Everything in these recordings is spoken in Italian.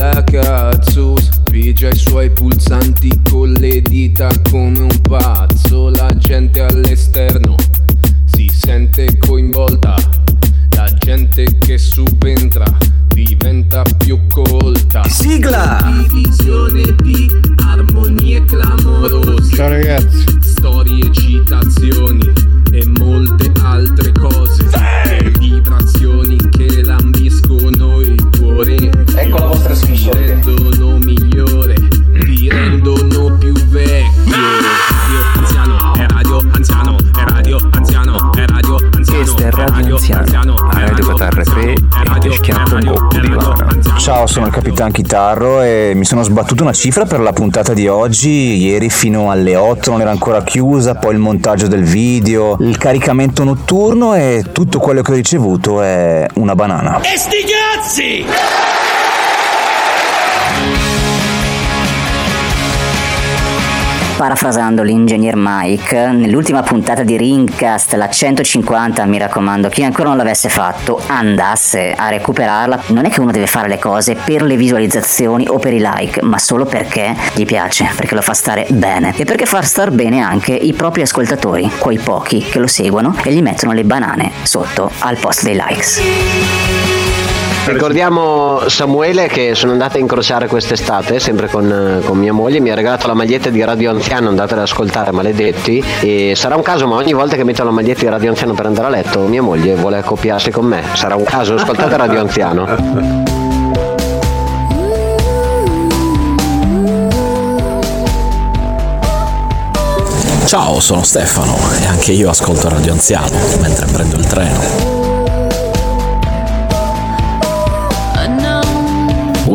la cazzos Pigia i suoi pulsanti con le dita come un pazzo La gente all'esterno si sente coinvolta Chitarro e mi sono sbattuto una cifra per la puntata di oggi. Ieri fino alle 8 non era ancora chiusa, poi il montaggio del video, il caricamento notturno e tutto quello che ho ricevuto è una banana. Parafrasando l'ingegner Mike, nell'ultima puntata di Ringcast, la 150, mi raccomando, chi ancora non l'avesse fatto, andasse a recuperarla. Non è che uno deve fare le cose per le visualizzazioni o per i like, ma solo perché gli piace, perché lo fa stare bene e perché fa star bene anche i propri ascoltatori, quei pochi che lo seguono e gli mettono le banane sotto al posto dei likes. Ricordiamo Samuele che sono andata a incrociare quest'estate, sempre con, eh, con mia moglie, mi ha regalato la maglietta di Radio Anziano, andate ad ascoltare, maledetti. E sarà un caso, ma ogni volta che metto la maglietta di Radio Anziano per andare a letto, mia moglie vuole accoppiarsi con me. Sarà un caso, ascoltate Radio Anziano. Ciao, sono Stefano e anche io ascolto Radio Anziano mentre prendo il treno.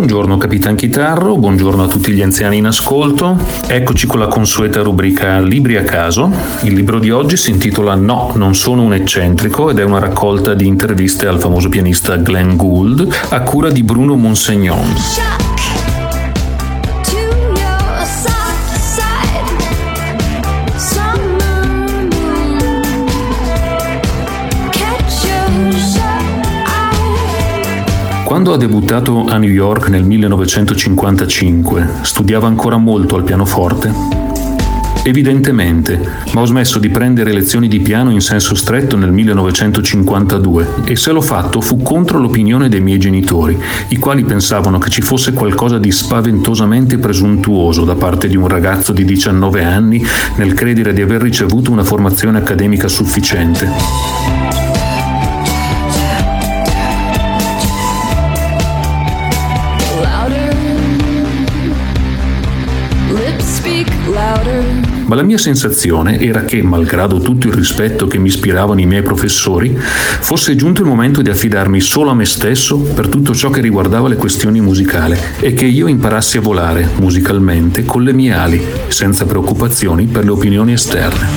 Buongiorno Capitan Chitarro, buongiorno a tutti gli anziani in ascolto. Eccoci con la consueta rubrica Libri a caso. Il libro di oggi si intitola No, non sono un eccentrico ed è una raccolta di interviste al famoso pianista Glenn Gould a cura di Bruno Monsegnon. Quando ha debuttato a New York nel 1955, studiava ancora molto al pianoforte? Evidentemente, ma ho smesso di prendere lezioni di piano in senso stretto nel 1952 e se l'ho fatto fu contro l'opinione dei miei genitori, i quali pensavano che ci fosse qualcosa di spaventosamente presuntuoso da parte di un ragazzo di 19 anni nel credere di aver ricevuto una formazione accademica sufficiente. Ma la mia sensazione era che, malgrado tutto il rispetto che mi ispiravano i miei professori, fosse giunto il momento di affidarmi solo a me stesso per tutto ciò che riguardava le questioni musicali e che io imparassi a volare musicalmente con le mie ali, senza preoccupazioni per le opinioni esterne.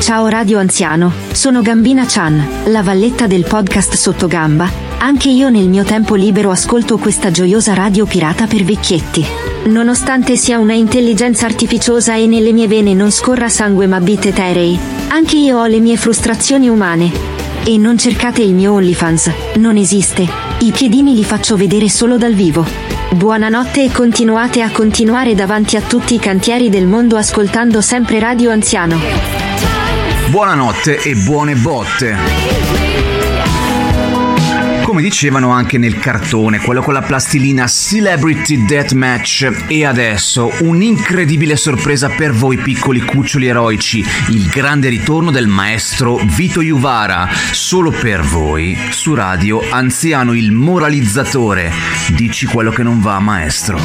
Ciao Radio Anziano, sono Gambina Chan, la valletta del podcast sotto gamba. Anche io nel mio tempo libero ascolto questa gioiosa radio pirata per vecchietti. Nonostante sia una intelligenza artificiosa e nelle mie vene non scorra sangue ma bit eterei, anche io ho le mie frustrazioni umane. E non cercate il mio OnlyFans, non esiste. I piedini li faccio vedere solo dal vivo. Buonanotte e continuate a continuare davanti a tutti i cantieri del mondo ascoltando sempre Radio Anziano. Buonanotte e buone botte. Come dicevano anche nel cartone, quello con la plastilina Celebrity Deathmatch. E adesso un'incredibile sorpresa per voi piccoli cuccioli eroici, il grande ritorno del maestro Vito Juvara, solo per voi, su radio Anziano il moralizzatore. Dici quello che non va, maestro.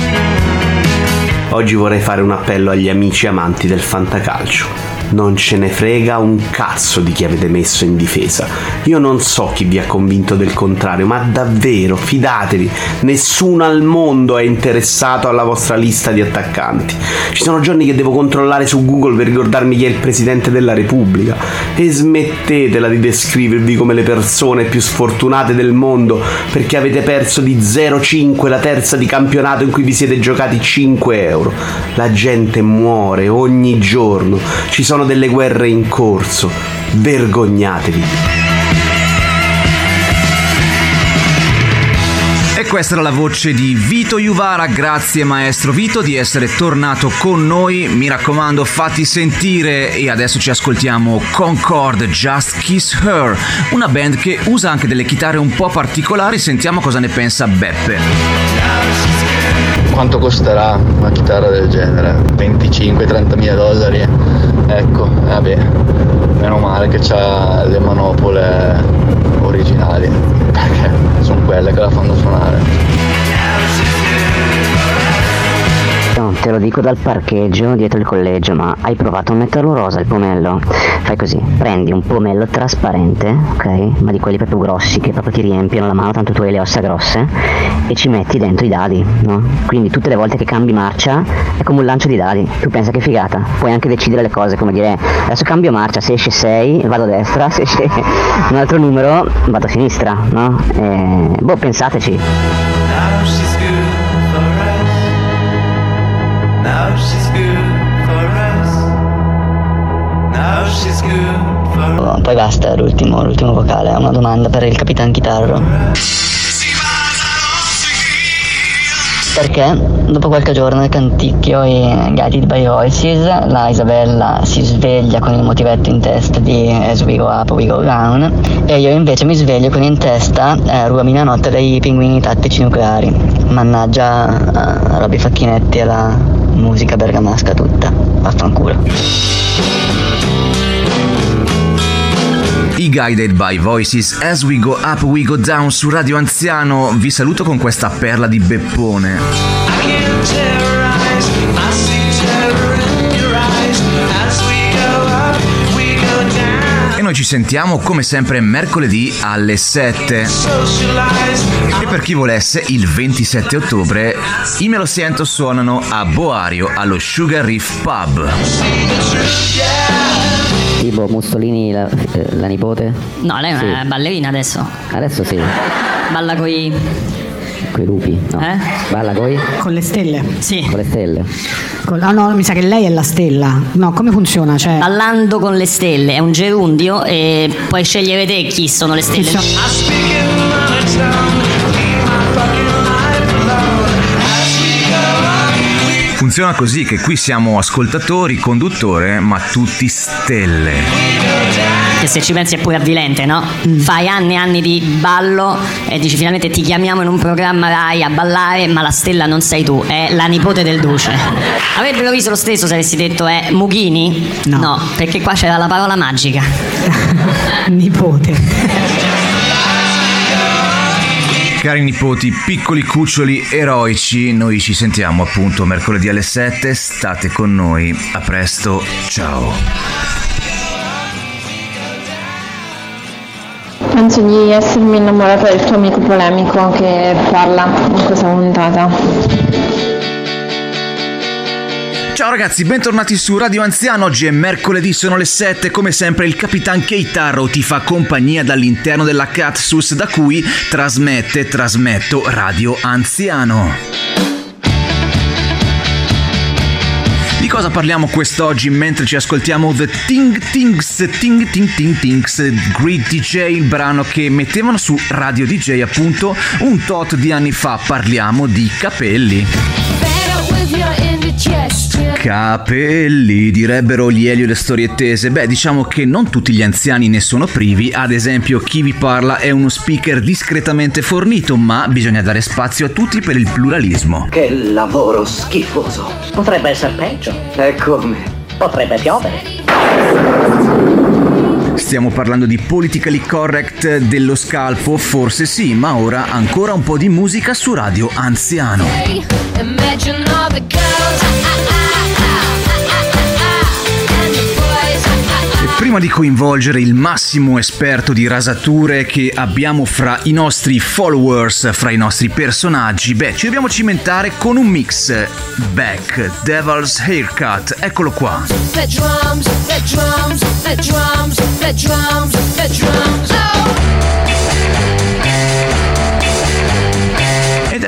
Oggi vorrei fare un appello agli amici amanti del fantacalcio. Non ce ne frega un cazzo di chi avete messo in difesa. Io non so chi vi ha convinto del contrario, ma davvero, fidatevi, nessuno al mondo è interessato alla vostra lista di attaccanti. Ci sono giorni che devo controllare su Google per ricordarmi chi è il Presidente della Repubblica. E smettetela di descrivervi come le persone più sfortunate del mondo perché avete perso di 0,5 la terza di campionato in cui vi siete giocati 5 euro. La gente muore ogni giorno. Ci sono sono delle guerre in corso. Vergognatevi. E questa era la voce di Vito Juvara, grazie maestro Vito di essere tornato con noi, mi raccomando fatti sentire e adesso ci ascoltiamo Concord Just Kiss Her, una band che usa anche delle chitarre un po' particolari, sentiamo cosa ne pensa Beppe. Quanto costerà una chitarra del genere? 25-30 mila dollari? Ecco, vabbè, meno male che c'ha le manopole lo dico dal parcheggio dietro il collegio, ma hai provato a metterlo rosa il pomello? Fai così, prendi un pomello trasparente, ok? Ma di quelli proprio grossi che proprio ti riempiono la mano, tanto tu hai le ossa grosse, e ci metti dentro i dadi, no? Quindi tutte le volte che cambi marcia è come un lancio di dadi. Tu pensa che figata, puoi anche decidere le cose, come dire, adesso cambio marcia, se esce 6 vado a destra, se esce un altro numero vado a sinistra, no? E, boh, pensateci. Poi basta, l'ultimo, l'ultimo vocale, una domanda per il Capitan Chitarro. Perché dopo qualche giorno di canticchio e Guided by Voices, la Isabella si sveglia con il motivetto in testa di As We Go Up, We Go Down e io invece mi sveglio con in testa eh, Ruamina Notte dei pinguini tattici nucleari. Mannaggia a Robby Facchinetti e la musica bergamasca tutta. Vaffanculo. I Guided by Voices As We Go Up We Go Down su Radio Anziano vi saluto con questa perla di Beppone. E noi ci sentiamo come sempre mercoledì alle 7. Socialize. E per chi volesse, il 27 ottobre i Me Lo Siento suonano a Boario allo Sugar Reef Pub. Tipo Mussolini, la, eh, la nipote? No, lei è Sì. una ballerina adesso. Adesso sì, Balla coi. coi lupi. No. Eh? Balla coi? Con le stelle. Sì. Con le stelle. Con- ah no, mi sa che lei è la stella. No, come funziona? Cioè, Ballando con le stelle, è un gerundio e puoi scegliere te chi sono le stelle. I speak Funziona così che qui siamo ascoltatori, conduttore, ma tutti stelle. Che se ci pensi è pure avvilente, no? Fai anni e anni di ballo e dici finalmente ti chiamiamo in un programma Rai a ballare, ma la stella non sei tu, è la nipote del duce. Avrebbero visto lo stesso se avessi detto è Mughini? No. perché qua c'era la parola magica. nipote. Cari nipoti, piccoli cuccioli eroici, noi ci sentiamo appunto mercoledì alle 7, state con noi, a presto, ciao. Penso di essermi innamorata del tuo amico polemico che parla in questa puntata. Ciao ragazzi, bentornati su Radio Anziano. Oggi è mercoledì, sono le 7. Come sempre, il Capitan Keitaro ti fa compagnia dall'interno della Catsus, da cui trasmette, trasmetto Radio Anziano. Di cosa parliamo quest'oggi mentre ci ascoltiamo The Ting Tings, Ting Ting Ting Tings, Great DJ, il brano che mettevano su Radio DJ appunto un tot di anni fa. Parliamo di capelli. Capelli, direbbero gli Elio e le storie tese. Beh, diciamo che non tutti gli anziani ne sono privi. Ad esempio, chi vi parla è uno speaker discretamente fornito, ma bisogna dare spazio a tutti per il pluralismo. Che lavoro schifoso. Potrebbe essere peggio. E come? Potrebbe piovere. Stiamo parlando di politically correct dello scalpo, forse sì, ma ora ancora un po' di musica su Radio Anziano. Imagine all the girls. E prima di coinvolgere il massimo esperto di rasature che abbiamo fra i nostri followers, fra i nostri personaggi, beh, ci dobbiamo cimentare con un mix. Back, Devil's Haircut, eccolo qua. The drums, the drums, the drums. Oh.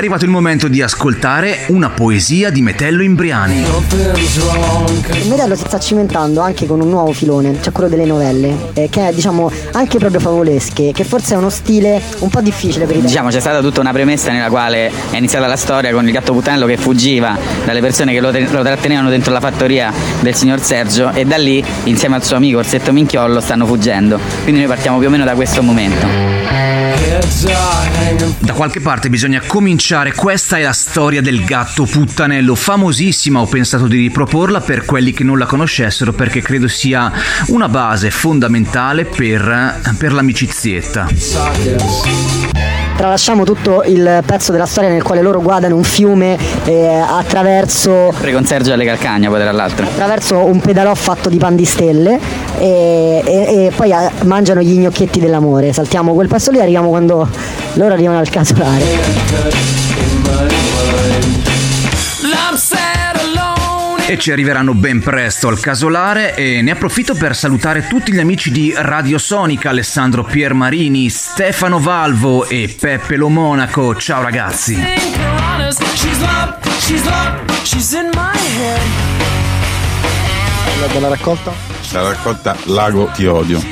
Arrivato il momento di ascoltare una poesia di Metello Imbriani. Il Metello si sta cimentando anche con un nuovo filone, cioè quello delle novelle, eh, che è diciamo anche proprio favolesche, che forse è uno stile un po' difficile per i Diciamo c'è stata tutta una premessa nella quale è iniziata la storia con il gatto puttanello che fuggiva dalle persone che lo, te- lo trattenevano dentro la fattoria del signor Sergio e da lì insieme al suo amico Orsetto Minchiollo stanno fuggendo. Quindi noi partiamo più o meno da questo momento. Da qualche parte bisogna cominciare, questa è la storia del gatto puttanello, famosissima, ho pensato di riproporla per quelli che non la conoscessero perché credo sia una base fondamentale per, per l'amicizietta. Tralasciamo tutto il pezzo della storia nel quale loro guardano un fiume eh, attraverso, Sempre con Sergio alle calcagna poi tra l'altro. attraverso un pedalò fatto di pan di stelle e, e- e poi eh, mangiano gli gnocchetti dell'amore. Saltiamo quel pezzo lì e arriviamo quando loro arrivano al casolare. E ci arriveranno ben presto al casolare e ne approfitto per salutare tutti gli amici di Radio Sonica, Alessandro Piermarini, Stefano Valvo e Peppe Lo Monaco. Ciao ragazzi! Della raccolta? La raccolta Lago Ti odio.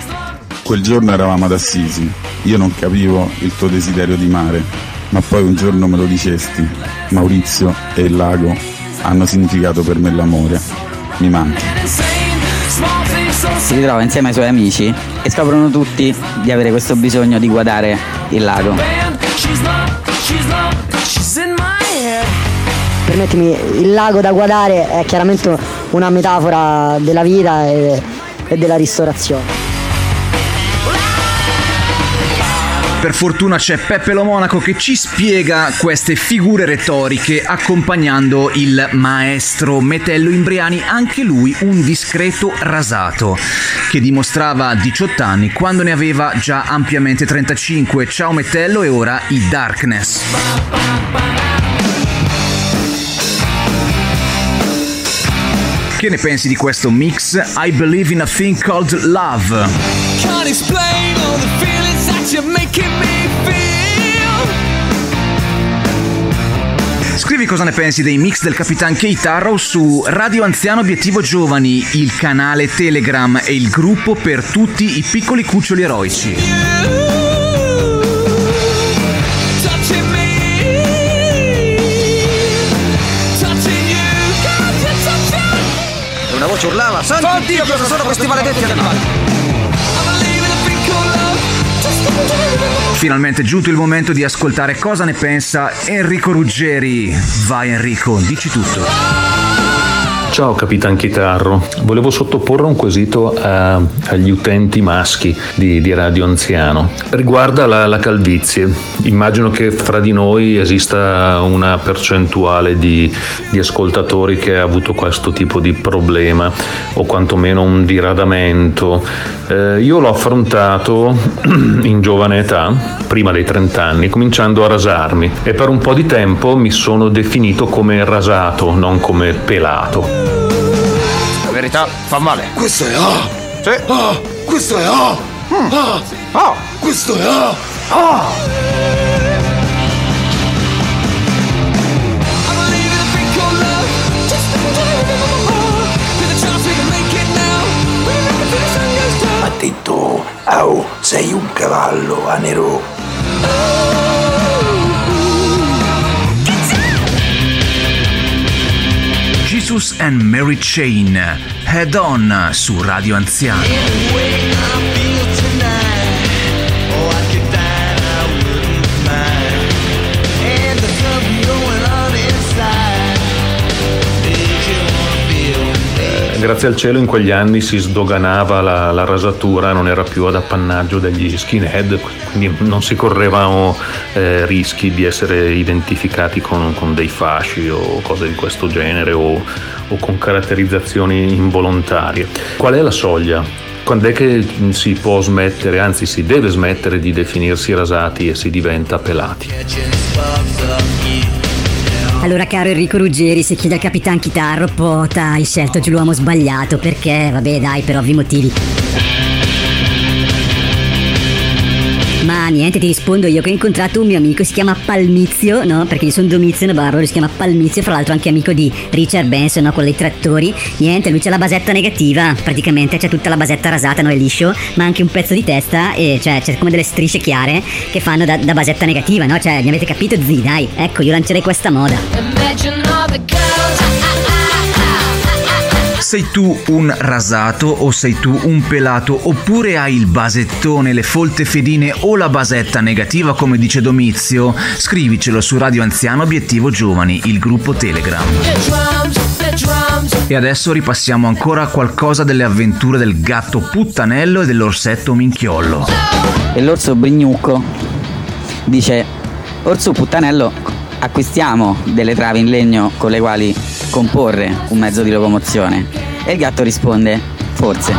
Quel giorno eravamo ad Assisi. Io non capivo il tuo desiderio di mare, ma poi un giorno me lo dicesti. Maurizio e il lago hanno significato per me l'amore. Mi manchi. Si ritrova insieme ai suoi amici e scoprono tutti di avere questo bisogno di guardare il lago. Permettimi, il lago da guardare è chiaramente una metafora della vita e, e della ristorazione. Per fortuna c'è Peppe Lo Monaco che ci spiega queste figure retoriche accompagnando il maestro Metello Imbriani, anche lui un discreto rasato, che dimostrava a 18 anni quando ne aveva già ampiamente 35. Ciao Metello e ora i Darkness. Che ne pensi di questo mix? I believe in a thing called love. Scrivi cosa ne pensi dei mix del Capitan Kate Arrow su Radio Anziano Obiettivo Giovani, il canale Telegram e il gruppo per tutti i piccoli cuccioli eroici. Una voce urlava, santo Dio cosa sono questi maledetti animali! Finalmente è giunto il momento di ascoltare cosa ne pensa Enrico Ruggeri. Vai Enrico, dici tutto. Ciao Capitan Chitarro, volevo sottoporre un quesito a- agli utenti maschi di, di Radio Anziano. Riguarda la, la calvizie. Immagino che fra di noi esista una percentuale di, di ascoltatori che ha avuto questo tipo di problema o quantomeno un diradamento. Eh, io l'ho affrontato in giovane età, prima dei 30 anni, cominciando a rasarmi e per un po' di tempo mi sono definito come rasato, non come pelato. Verità fa male. Questo è A. Sì. A. Questo è A. A. A. Questo è A. A. Ha detto, au, sei un cavallo a nero. Jesus and Mary Chain, Head On su Radio Anziano. Grazie al cielo in quegli anni si sdoganava la, la rasatura, non era più ad appannaggio degli skinhead, quindi non si correvano eh, rischi di essere identificati con, con dei fasci o cose di questo genere o, o con caratterizzazioni involontarie. Qual è la soglia? Quando è che si può smettere, anzi si deve smettere di definirsi rasati e si diventa pelati? Allora, caro Enrico Ruggeri, se chiede al Capitan Chitarro, pota, hai scelto giù l'uomo sbagliato, perché, vabbè, dai, per ovvi motivi. Niente, ti rispondo io che ho incontrato un mio amico, si chiama Palmizio, no? Perché io sono Domiziano Barbaro, si chiama Palmizio, fra l'altro anche amico di Richard Benson, no? Con i trattori. Niente, lui c'ha la basetta negativa, praticamente c'è tutta la basetta rasata, no? È liscio, ma anche un pezzo di testa e cioè c'è come delle strisce chiare che fanno da, da basetta negativa, no? Cioè, mi avete capito, zi, dai. Ecco, io lancerei questa moda. Imagine all the girls. Sei tu un rasato o sei tu un pelato oppure hai il basettone, le folte fedine o la basetta negativa come dice Domizio? Scrivicelo su Radio Anziano Obiettivo Giovani, il gruppo Telegram. E adesso ripassiamo ancora qualcosa delle avventure del gatto puttanello e dell'orsetto minchiollo. E l'orso Brignucco dice: Orso puttanello, acquistiamo delle travi in legno con le quali comporre un mezzo di locomozione. E il gatto risponde: Forse.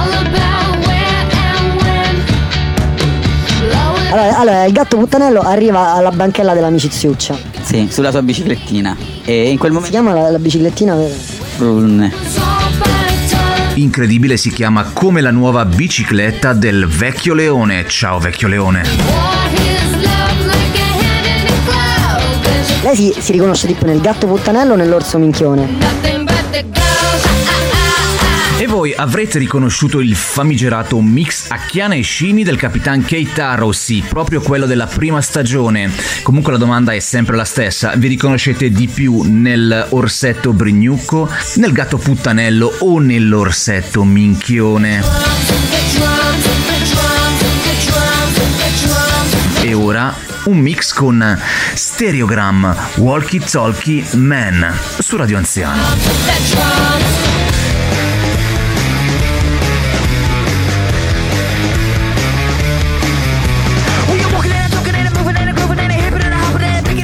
Allora, allora, il gatto puttanello arriva alla banchella dell'amiciziuccia. Sì, sulla sua biciclettina. E in quel Si momento. chiama la, la biciclettina vero? Brun. Incredibile si chiama come la nuova bicicletta del vecchio leone. Ciao vecchio leone. Lei si, si riconosce tipo nel gatto puttanello o nell'orso minchione? E voi avrete riconosciuto il famigerato mix a chiana e scimi del Capitan Keitaro, sì, proprio quello della prima stagione. Comunque la domanda è sempre la stessa, vi riconoscete di più nel orsetto brignucco, nel gatto puttanello o nell'orsetto minchione? E ora un mix con Stereogram Walkie Talkie Man su Radio Anziano.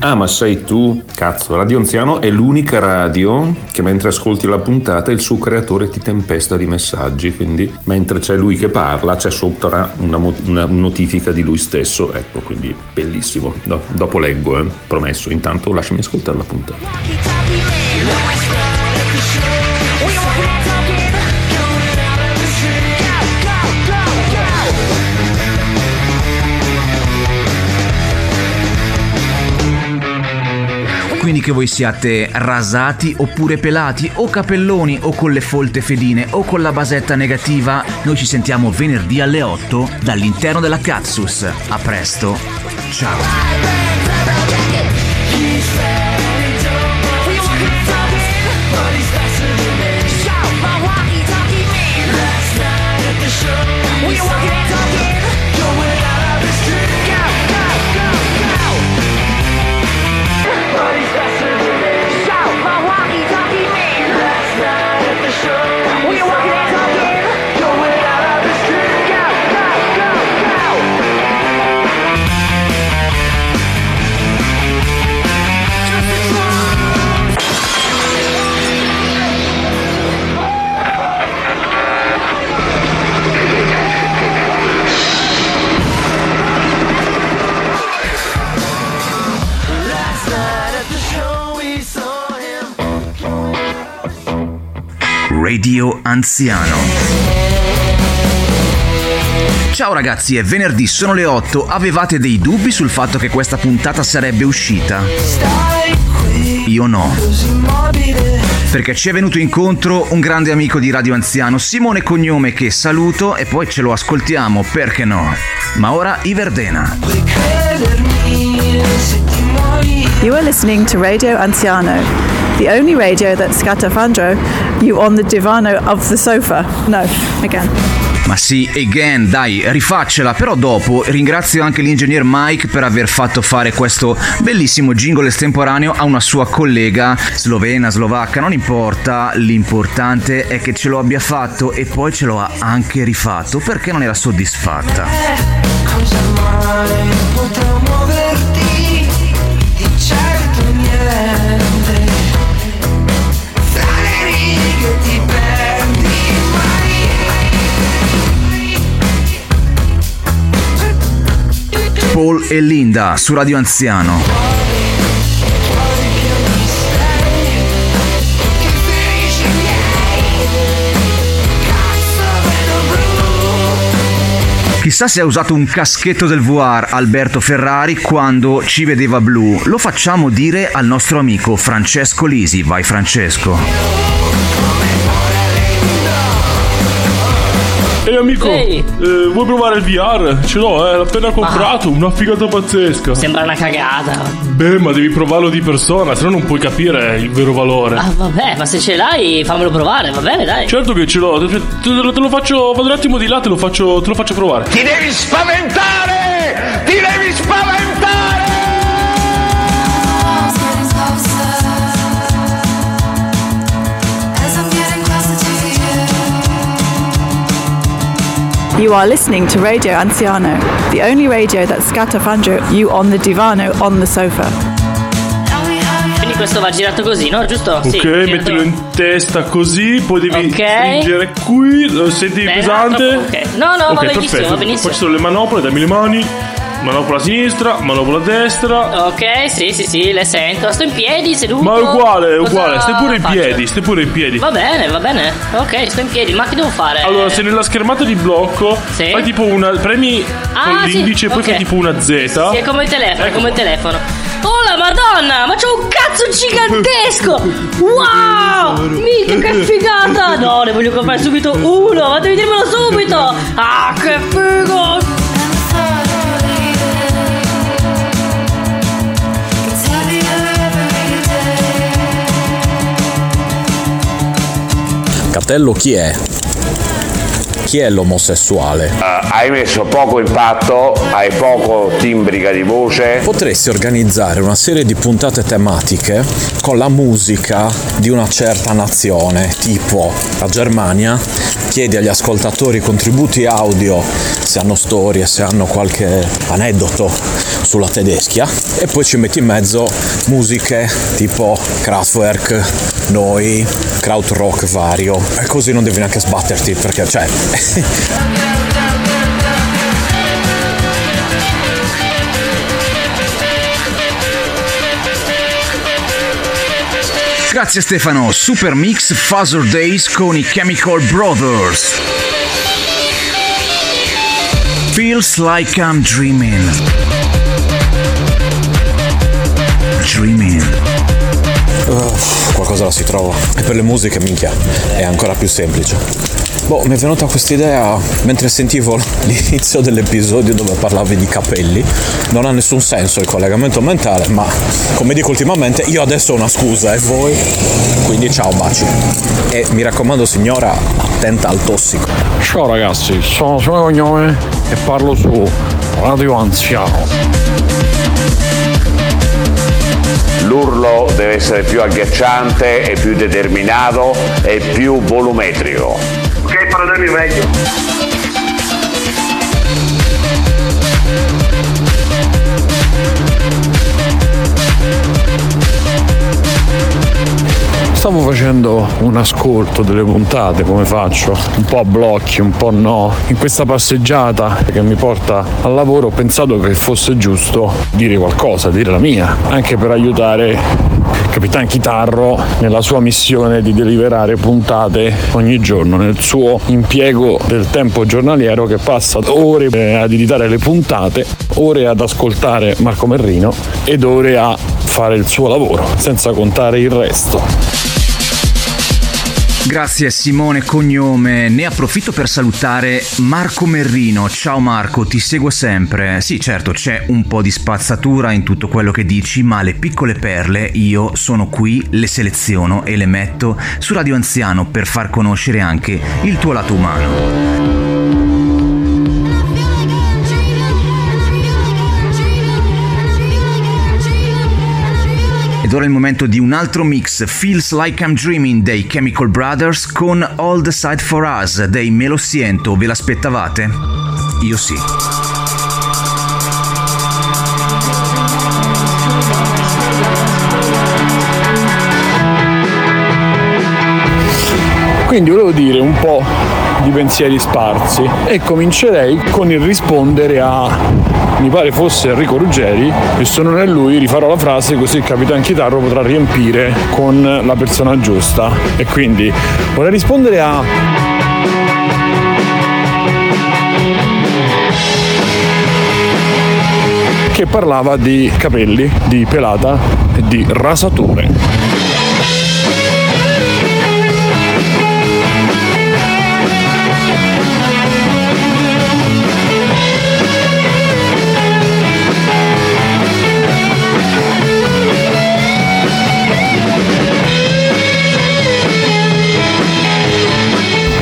Ah, ma sei tu? Cazzo, Radio Anziano è l'unica radio che mentre ascolti la puntata il suo creatore ti tempesta di messaggi, quindi mentre c'è lui che parla c'è sopra una, una notifica di lui stesso, ecco, quindi bellissimo. Do- dopo leggo, eh, promesso. Intanto lasciami ascoltare la puntata. Quindi che voi siate rasati oppure pelati o capelloni o con le folte fedine o con la basetta negativa, noi ci sentiamo venerdì alle 8 dall'interno della Katsus. A presto. Ciao. Anziano. Ciao ragazzi, è venerdì, sono le 8. Avevate dei dubbi sul fatto che questa puntata sarebbe uscita? Io no. Perché ci è venuto incontro un grande amico di Radio Anziano, Simone Cognome, che saluto e poi ce lo ascoltiamo, perché no? Ma ora i Verdena. You are listening to Radio Anziano, the only radio that scatafandro you on the divano of the sofa. No, again. Ma sì, again, dai, rifaccela, però dopo ringrazio anche l'ingegner Mike per aver fatto fare questo bellissimo jingle estemporaneo a una sua collega slovena, slovacca, non importa, l'importante è che ce lo abbia fatto e poi ce lo ha anche rifatto perché non era soddisfatta. Paul e Linda su Radio Anziano. Chissà se ha usato un caschetto del VR Alberto Ferrari quando ci vedeva blu. Lo facciamo dire al nostro amico Francesco Lisi. Vai Francesco. Ehi amico, eh, vuoi provare il VR? Ce l'ho, eh, l'ho appena comprato, una figata pazzesca. Sembra una cagata. Beh, ma devi provarlo di persona, se no non puoi capire il vero valore. Ah, vabbè, ma se ce l'hai, fammelo provare, va bene, dai. Certo che ce l'ho, te, te- te lo faccio, vado un attimo di là, te lo faccio, te lo faccio provare. Ti devi spaventare! Ti devi spaventare! You are listening to Radio Anziano, the only radio that scatafandro you on the divano on the sofa. Quindi questo va girato così, no? Giusto? Sì, ok, girato- mettilo in testa così, poi devi Ok. stringere qui, lo senti Beh, pesante? no, troppo- ok. No, no, va Ok, benissimo, perfetto. va benissimo. Poi ci sono le manopole, dammi le mani. Manopola a sinistra, manopola a destra. Ok, sì, sì, sì, le sento. Sto in piedi, seduto. Ma è uguale, è Cosa uguale, stai pure in faccio? piedi, stai pure in piedi. Va bene, va bene. Ok, sto in piedi, ma che devo fare? Allora, se nella schermata di blocco Sì. fai tipo una. premi Ah, con sì, l'indice e poi ok. fai tipo una Z. Sì, è come il telefono, Ecco è come il telefono. Oh la madonna, ma c'ho un cazzo gigantesco! Wow! Mica che figata! No, ne voglio comprare subito uno, ma devi dirmelo subito! Ah, che figo! Catello chi è? Chi è l'omosessuale? Eh, hai messo poco impatto, hai poco timbrica di voce. Potresti organizzare una serie di puntate tematiche con la musica di una certa nazione, tipo la Germania, chiedi agli ascoltatori contributi audio se hanno storie, se hanno qualche aneddoto sulla tedeschia e poi ci metti in mezzo musiche tipo Kraftwerk, noi, krautrock vario e così non devi neanche sbatterti perché cioè Grazie Stefano, Super Mix Fuzzer Days con i Chemical Brothers. Feels like I'm. Dreaming. Qualcosa la si trova. E per le musiche, minchia, è ancora più semplice. Boh, mi è venuta questa idea mentre sentivo l'inizio dell'episodio dove parlavi di capelli. Non ha nessun senso il collegamento mentale, ma come dico ultimamente, io adesso ho una scusa e voi. Quindi ciao baci. E mi raccomando signora, attenta al tossico. Ciao ragazzi, sono Simone Cognome e parlo su Radio Anziano. L'urlo deve essere più agghiacciante e più determinato e più volumetrico. Ok, parlermi meglio. Stavo facendo un ascolto delle puntate, come faccio? Un po' a blocchi, un po' no. In questa passeggiata che mi porta al lavoro ho pensato che fosse giusto dire qualcosa, dire la mia, anche per aiutare Capitan Chitarro nella sua missione di deliberare puntate ogni giorno, nel suo impiego del tempo giornaliero che passa ore ad editare le puntate, ore ad ascoltare Marco Merrino ed ore a fare il suo lavoro, senza contare il resto. Grazie Simone Cognome, ne approfitto per salutare Marco Merrino. Ciao Marco, ti seguo sempre. Sì, certo, c'è un po' di spazzatura in tutto quello che dici, ma le piccole perle io sono qui, le seleziono e le metto su Radio Anziano per far conoscere anche il tuo lato umano. Ed ora è il momento di un altro mix, Feels Like I'm Dreaming dei Chemical Brothers con All the Side for Us dei Me Lo Siento. Ve l'aspettavate? Io sì. Quindi volevo dire un po' di pensieri sparsi e comincerei con il rispondere a, mi pare fosse Enrico Ruggeri e se non è lui rifarò la frase così il Capitan Chitarro potrà riempire con la persona giusta e quindi vorrei rispondere a che parlava di capelli, di pelata e di rasatore.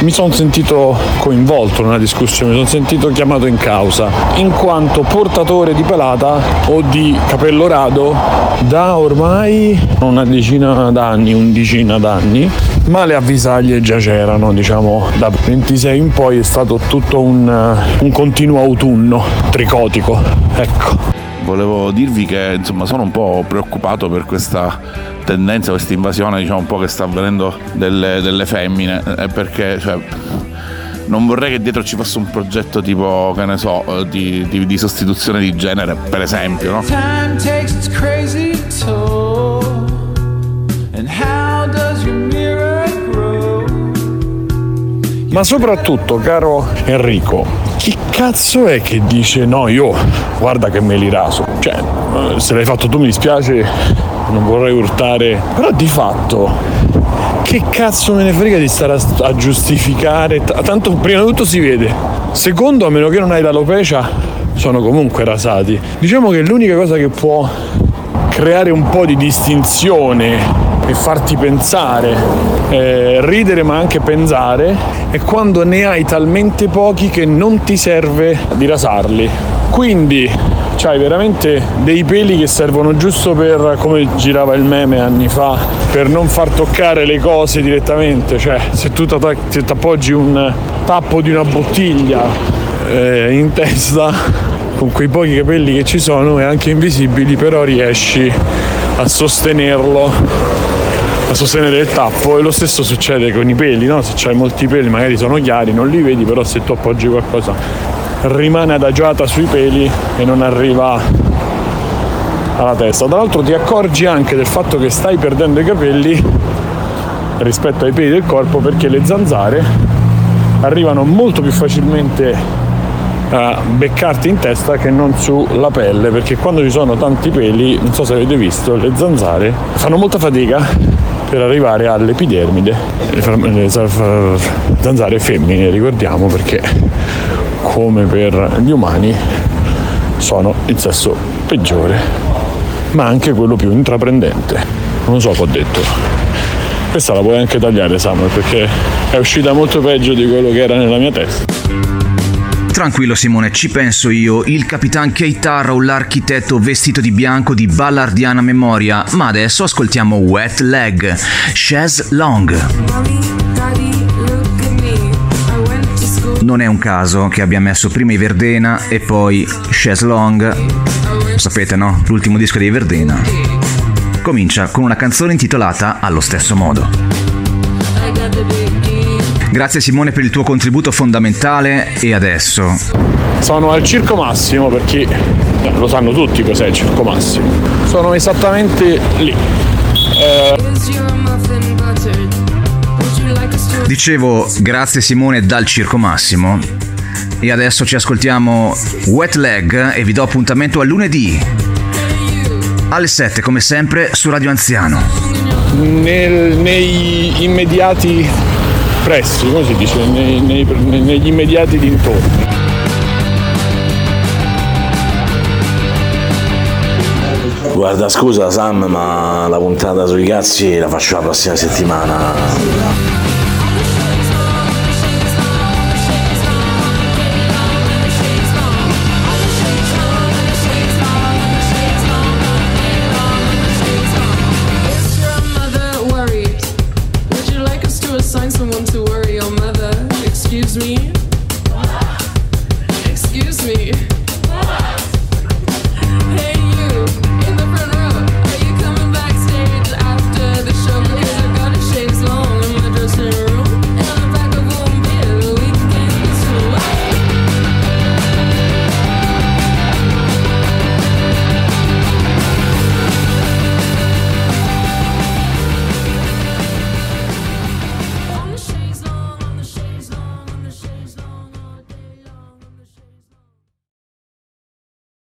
Mi sono sentito coinvolto nella discussione, mi sono sentito chiamato in causa, in quanto portatore di pelata o di capello rado da ormai una decina d'anni, undicina d'anni, ma le avvisaglie già c'erano, diciamo, da 26 in poi è stato tutto un, un continuo autunno tricotico, ecco. Volevo dirvi che insomma sono un po' preoccupato per questa tendenza, questa invasione diciamo un po' che sta avvenendo delle, delle femmine, eh, perché cioè, non vorrei che dietro ci fosse un progetto tipo, che ne so, eh, di, di- di sostituzione di genere, per esempio, no? Ma soprattutto, caro Enrico, chi cazzo è che dice no, io guarda che me li raso? Cioè, eh, se l'hai fatto tu mi dispiace, non vorrei urtare, però di fatto che cazzo me ne frega di stare a, a giustificare? T- Tanto prima di tutto si vede. Secondo, a meno che non hai l'alopecia, sono comunque rasati. Diciamo che l'unica cosa che può creare un po' di distinzione e farti pensare, eh, ridere ma anche pensare, è quando ne hai talmente pochi che non ti serve di rasarli. Quindi c'hai veramente dei peli che servono giusto per, come girava il meme anni fa, per non far toccare le cose direttamente. Cioè, se tu ti appoggi un tappo di una bottiglia eh, in testa, con quei pochi capelli che ci sono e anche invisibili, però riesci a sostenerlo sostenere il tappo e lo stesso succede con i peli, no? Se c'hai molti peli magari sono chiari, non li vedi, però se tu appoggi qualcosa rimane adagiata sui peli e non arriva alla testa. Tra l'altro ti accorgi anche del fatto che stai perdendo i capelli rispetto ai peli del corpo perché le zanzare arrivano molto più facilmente a beccarti in testa che non sulla pelle perché quando ci sono tanti peli non so se avete visto le zanzare fanno molta fatica per arrivare all'epidermide le, fa- zanzare femmine ricordiamo perché come per gli umani sono il sesso peggiore ma anche quello più intraprendente. Non so che ho detto. Questa la puoi anche tagliare Samuel perché è uscita molto peggio di quello che era nella mia testa Tranquillo Simone, ci penso io, il capitan Keitara o l'architetto vestito di bianco di ballardiana memoria, ma adesso ascoltiamo Wet Leg, Chaise Long. Non è un caso che abbia messo prima i Verdena e poi Chaise Long. Lo sapete no? L'ultimo disco dei Verdena. Comincia con una canzone intitolata allo stesso modo. Grazie Simone per il tuo contributo fondamentale e adesso. Sono al Circo Massimo perché lo sanno tutti cos'è il Circo Massimo. Sono esattamente lì. Eh, Dicevo grazie Simone dal Circo Massimo. E adesso ci ascoltiamo Wet Leg e vi do appuntamento a lunedì alle 7 come sempre su Radio Anziano. nel- nei immediati pressi come si dice nei- nei- negli immediati dintorni Guarda, scusa Sam, ma la puntata sui cazzi la faccio la prossima settimana.